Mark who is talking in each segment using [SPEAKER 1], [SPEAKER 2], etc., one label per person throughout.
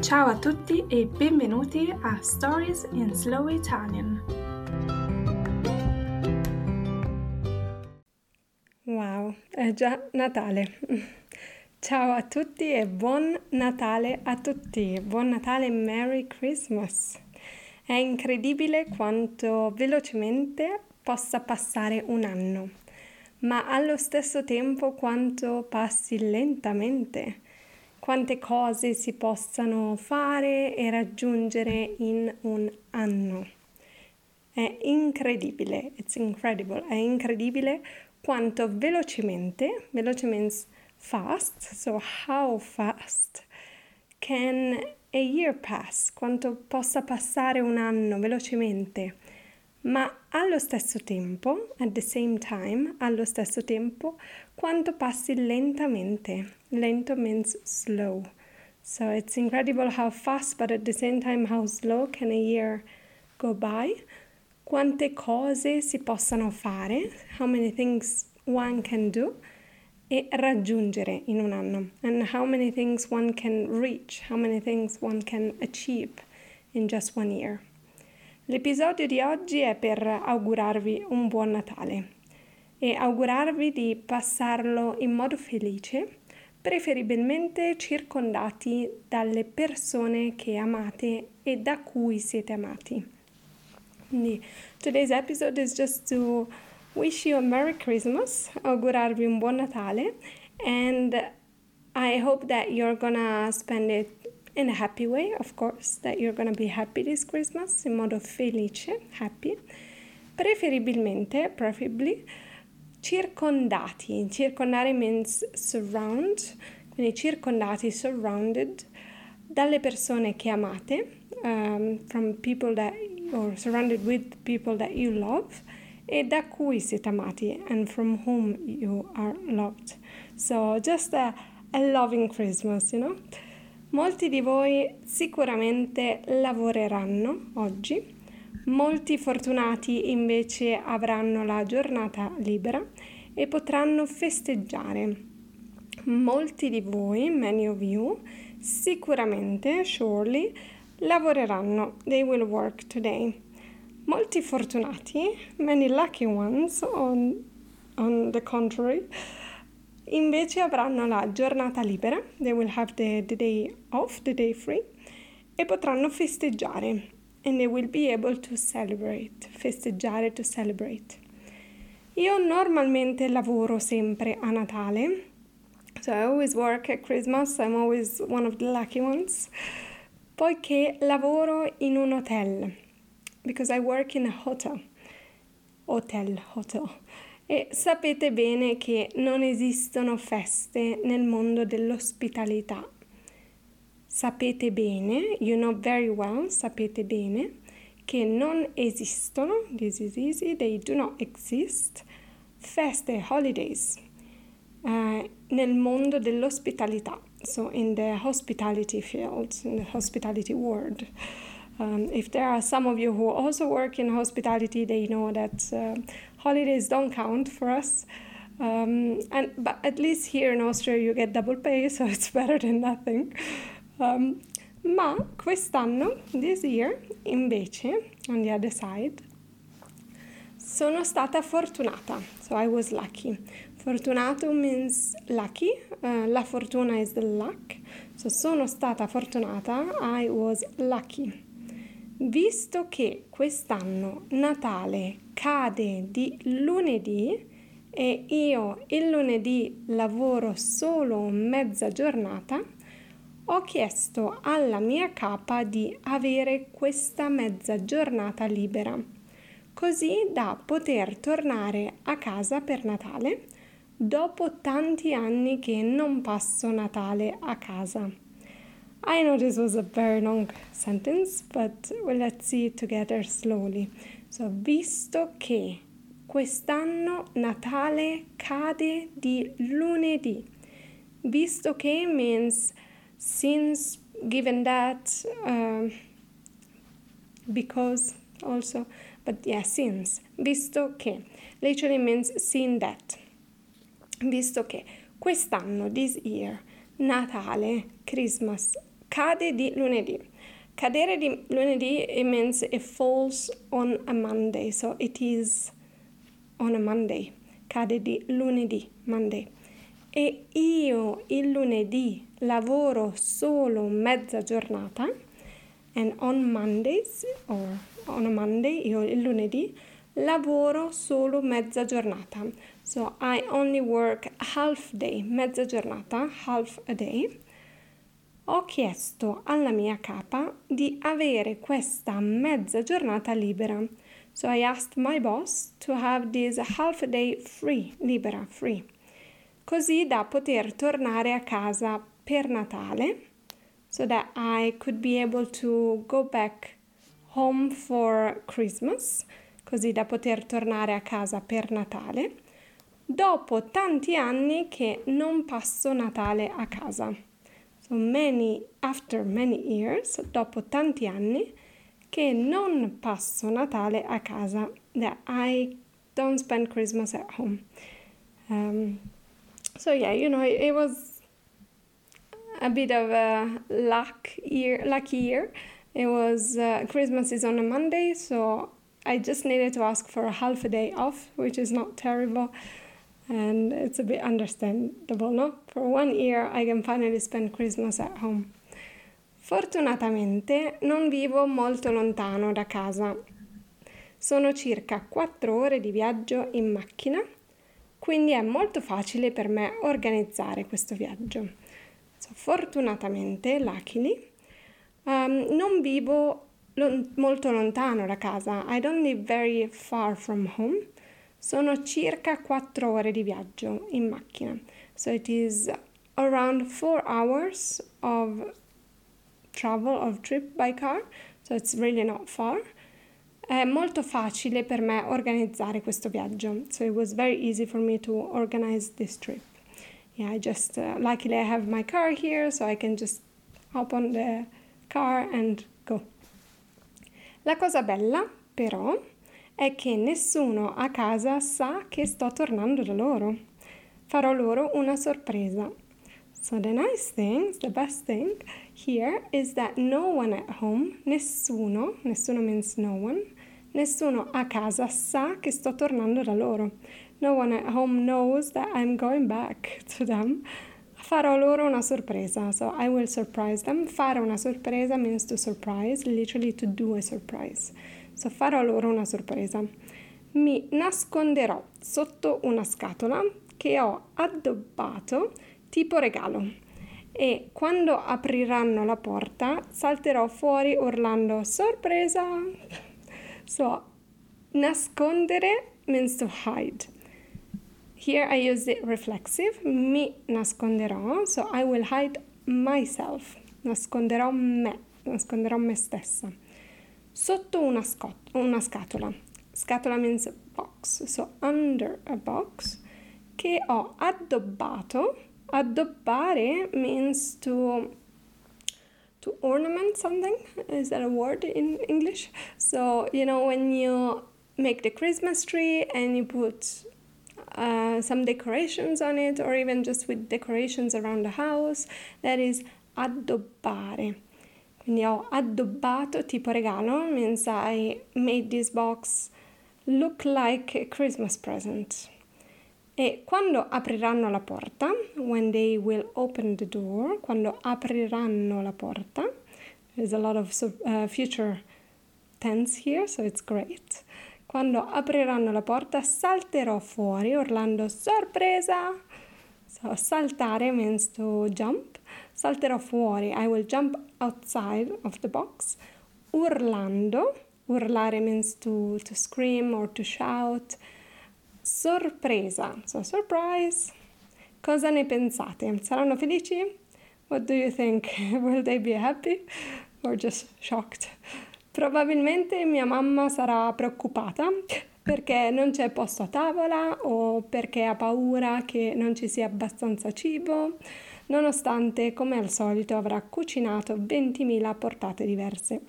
[SPEAKER 1] Ciao a tutti e benvenuti a Stories in Slow Italian.
[SPEAKER 2] Wow, è già Natale. Ciao a tutti e buon Natale a tutti. Buon Natale e Merry Christmas. È incredibile quanto velocemente possa passare un anno, ma allo stesso tempo quanto passi lentamente quante cose si possano fare e raggiungere in un anno. È incredibile, it's incredible, è incredibile quanto velocemente, veloce means fast, so how fast can a year pass, quanto possa passare un anno velocemente ma allo stesso tempo, at the same time, allo stesso tempo, quanto passi lentamente. Lento means slow. So it's incredible how fast, but at the same time, how slow can a year go by. Quante cose si possano fare, how many things one can do e raggiungere in un anno. And how many things one can reach, how many things one can achieve in just one year. L'episodio di oggi è per augurarvi un buon Natale e augurarvi di passarlo in modo felice, preferibilmente circondati dalle persone che amate e da cui siete amati. Quindi, today's episode is just to wish you a Merry Christmas, augurarvi un buon Natale and I hope that you're gonna spend it in a happy way, of course, that you're gonna be happy this Christmas, in modo felice, happy. Preferibilmente, preferably, circondati. Circondare means surround, quindi circondati, surrounded, dalle persone che amate, um, from people that, or surrounded with people that you love, e da cui siete amati, and from whom you are loved. So, just a, a loving Christmas, you know? Molti di voi sicuramente lavoreranno oggi, molti fortunati invece avranno la giornata libera e potranno festeggiare. Molti di voi, many of you, sicuramente, surely, lavoreranno. They will work today. Molti fortunati, many lucky ones on, on the contrary, invece avranno la giornata libera, they will have the, the day off, the day free, e potranno festeggiare. And they will be able to celebrate, festeggiare, to celebrate. Io normalmente lavoro sempre a Natale, so I always work at Christmas, I'm always one of the lucky ones, poiché lavoro in un hotel, because I work in a hotel, hotel, hotel. E sapete bene che non esistono feste nel mondo dell'ospitalità. Sapete bene, you know very well, sapete bene, che non esistono, this is easy, they do not exist, feste, holidays, uh, nel mondo dell'ospitalità, so in the hospitality field, in the hospitality world. Um, if there are some of you who also work in hospitality, they know that uh, holidays don't count for us. Um, and but at least here in Austria you get double pay, so it's better than nothing. Um, ma quest'anno, this year, invece, on the other side, sono stata fortunata. So I was lucky. Fortunato means lucky. Uh, la fortuna is the luck. So sono stata fortunata. I was lucky. Visto che quest'anno Natale cade di lunedì e io il lunedì lavoro solo mezza giornata, ho chiesto alla mia capa di avere questa mezza giornata libera, così da poter tornare a casa per Natale dopo tanti anni che non passo Natale a casa. I know this was a very long sentence, but well, let's see it together slowly. So, visto che quest'anno Natale cade di lunedì, visto che means since, given that, uh, because also, but yeah, since, visto che, literally means seen that, visto che quest'anno, this year, Natale, Christmas, cade di lunedì. Cadere di lunedì it means it falls on a Monday, so it is on a Monday. Cade di lunedì, Monday. E io il lunedì lavoro solo mezza giornata. And on Mondays, or on a Monday, io il lunedì lavoro solo mezza giornata. So I only work half day, mezza giornata, half a day ho chiesto alla mia capa di avere questa mezza giornata libera. So I asked my boss to have this half day free, libera, free, così da poter tornare a casa per Natale, so that I could be able to go back home for Christmas, così da poter tornare a casa per Natale, dopo tanti anni che non passo Natale a casa. Many, after many years, dopo tanti anni, che non passo Natale a casa, that I don't spend Christmas at home. Um, so yeah, you know, it, it, was a bit of a luck year, lucky year. It was uh, Christmas is on a Monday, so I just needed to ask for a half a day off, which is not terrible and it's a bit understandable, no? For one year I can finally spend Christmas at home. Fortunatamente non vivo molto lontano da casa. Sono circa 4 ore di viaggio in macchina, quindi è molto facile per me organizzare questo viaggio. So, fortunatamente, luckily, um, non vivo lo- molto lontano da casa. I don't live very far from home. Sono circa 4 ore di viaggio in macchina. So it is around 4 hours of travel, of trip by car. So it's really not far. È molto facile per me organizzare questo viaggio. So it was very easy for me to organize this trip. Yeah, I just, uh, luckily I have my car here, so I can just hop on the car and go. La cosa bella, però, è che nessuno a casa sa che sto tornando da loro. Farò loro una sorpresa. So the nice thing, the best thing here is that no one at home, nessuno, nessuno means no one, nessuno a casa sa che sto tornando da loro. No one at home knows that I'm going back to them. Farò loro una sorpresa. So I will surprise them. Fare una sorpresa means to surprise, literally to do a surprise. So farò loro una sorpresa. Mi nasconderò sotto una scatola che ho addobbato tipo regalo e quando apriranno la porta salterò fuori urlando sorpresa. So nascondere means to hide. Here I use it reflexive, mi nasconderò, so I will hide myself, nasconderò me, nasconderò me stessa sotto una, scot- una scatola. Scatola means box, so under a box, che ho addobbato. Addobbare means to to ornament something. Is that a word in English? So you know when you make the Christmas tree and you put uh, some decorations on it, or even just with decorations around the house, that is addobbare. Quindi ho addobbato tipo regalo, means I made this box look like a Christmas present. E quando apriranno la porta, when they will open the door, quando apriranno la porta, there's a lot of uh, future tense here, so it's great. Quando apriranno la porta, salterò fuori urlando sorpresa. So saltare means to jump. Salterò fuori. I will jump outside of the box. Urlando. Urlare means to, to scream or to shout. Sorpresa. So surprise. Cosa ne pensate? Saranno felici? What do you think? Will they be happy or just shocked? Probabilmente mia mamma sarà preoccupata perché non c'è posto a tavola o perché ha paura che non ci sia abbastanza cibo, nonostante, come al solito, avrà cucinato 20.000 portate diverse.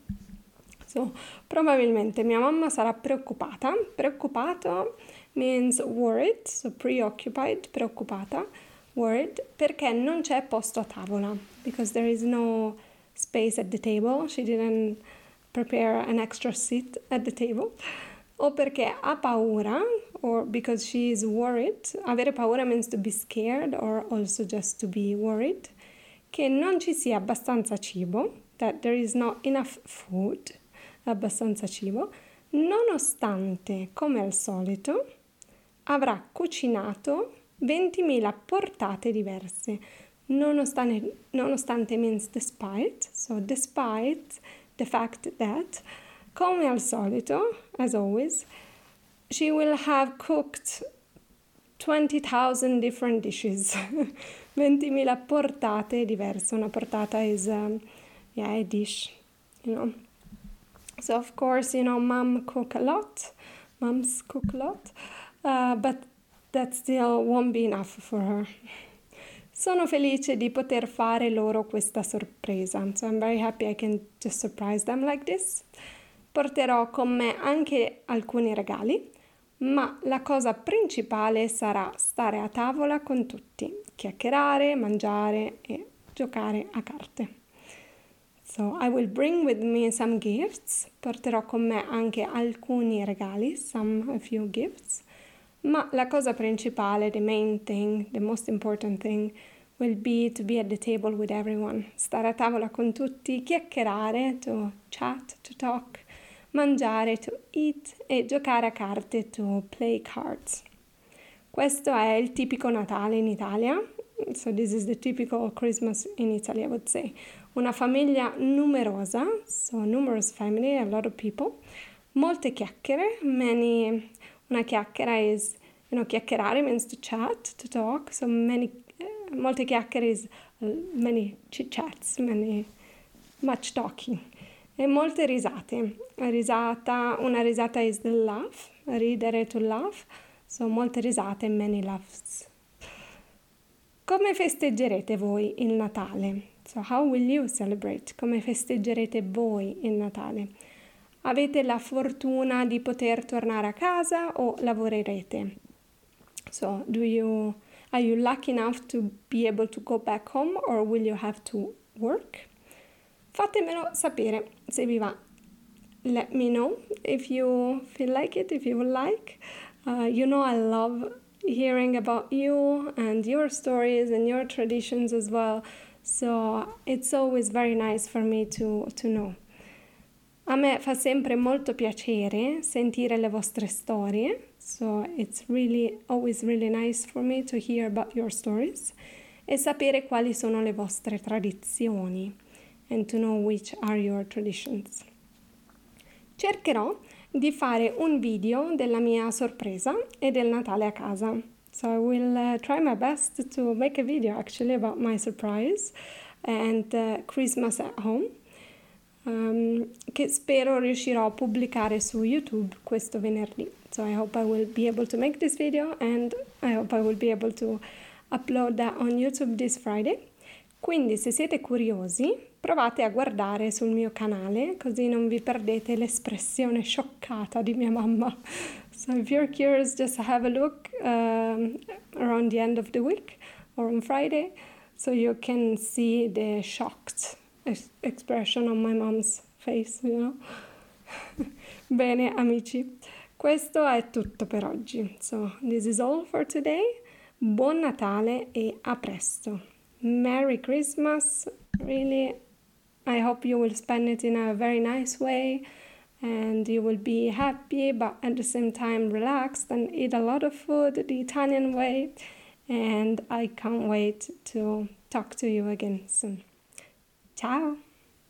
[SPEAKER 2] So, probabilmente mia mamma sarà preoccupata. Preoccupato means worried, so preoccupied, preoccupata, worried, perché non c'è posto a tavola, because there is no space at the table, she didn't prepare an extra seat at the table, o perché ha paura, or because she is worried. Avere paura means to be scared or also just to be worried. Che non ci sia abbastanza cibo, that there is not enough food, abbastanza cibo, nonostante, come al solito, avrà cucinato 20.000 portate diverse. Nonostante, nonostante means despite, so despite the fact that, come al solito, as always, she will have cooked 20,000 different dishes. 20.000 portate diverse. Una portata is, um, yeah, a dish, you know. So, of course, you know, mom cook a lot. Moms cook a lot. Uh, but that still won't be enough for her. Sono felice di poter fare loro questa sorpresa. So I'm very happy I can just surprise them like this. Porterò con me anche alcuni regali, ma la cosa principale sarà stare a tavola con tutti, chiacchierare, mangiare e giocare a carte. So I will bring with me some gifts. Porterò con me anche alcuni regali, some a few gifts. Ma la cosa principale, the main thing, the most important thing, will be to be at the table with everyone. Stare a tavola con tutti, chiacchierare, to chat, to talk, mangiare, to eat e giocare a carte, to play cards. Questo è il tipico Natale in Italia. So this is the typical Christmas in Italy, I would say. Una famiglia numerosa, so numerous family, a lot of people. Molte chiacchiere, many una chiacchiera is, you know, chiacchierare means to chat, to talk. So many, uh, molte chiacchiere is many chit chats, many, much talking. E molte risate. Risata, una risata is the laugh, ridere to laugh. So molte risate, many laughs. Come festeggerete voi il Natale? So how will you celebrate? Come festeggerete voi il Natale? Avete la fortuna di poter tornare a casa o lavorerete? So, do you are you lucky enough to be able to go back home or will you have to work? Fatemelo sapere se vi va. Let me know if you feel like it, if you would like. Uh, you know, I love hearing about you and your stories and your traditions as well. So it's always very nice for me to, to know. A me fa sempre molto piacere sentire le vostre storie, so it's really always really nice for me to hear about your stories e sapere quali sono le vostre tradizioni and to know which are your traditions. Cercherò di fare un video della mia sorpresa e del Natale a casa. So I will uh, try my best to make a video actually about my surprise and uh, Christmas at home um, che spero riuscirò a pubblicare su YouTube questo venerdì. So I hope I will be able to make this video and I hope I will be able to upload that on YouTube this Friday. Quindi se siete curiosi provate a guardare sul mio canale così non vi perdete l'espressione scioccata di mia mamma. So if you're curious just have a look um, around the end of the week or on Friday so you can see the shocked expression on my mom's face, you know? Bene, amici, questo è tutto per oggi. So, this is all for today. Buon Natale e a presto. Merry Christmas. Really, I hope you will spend it in a very nice way and you will be happy but at the same time relaxed and eat a lot of food the Italian way. And I can't wait to talk to you again soon. Ciao!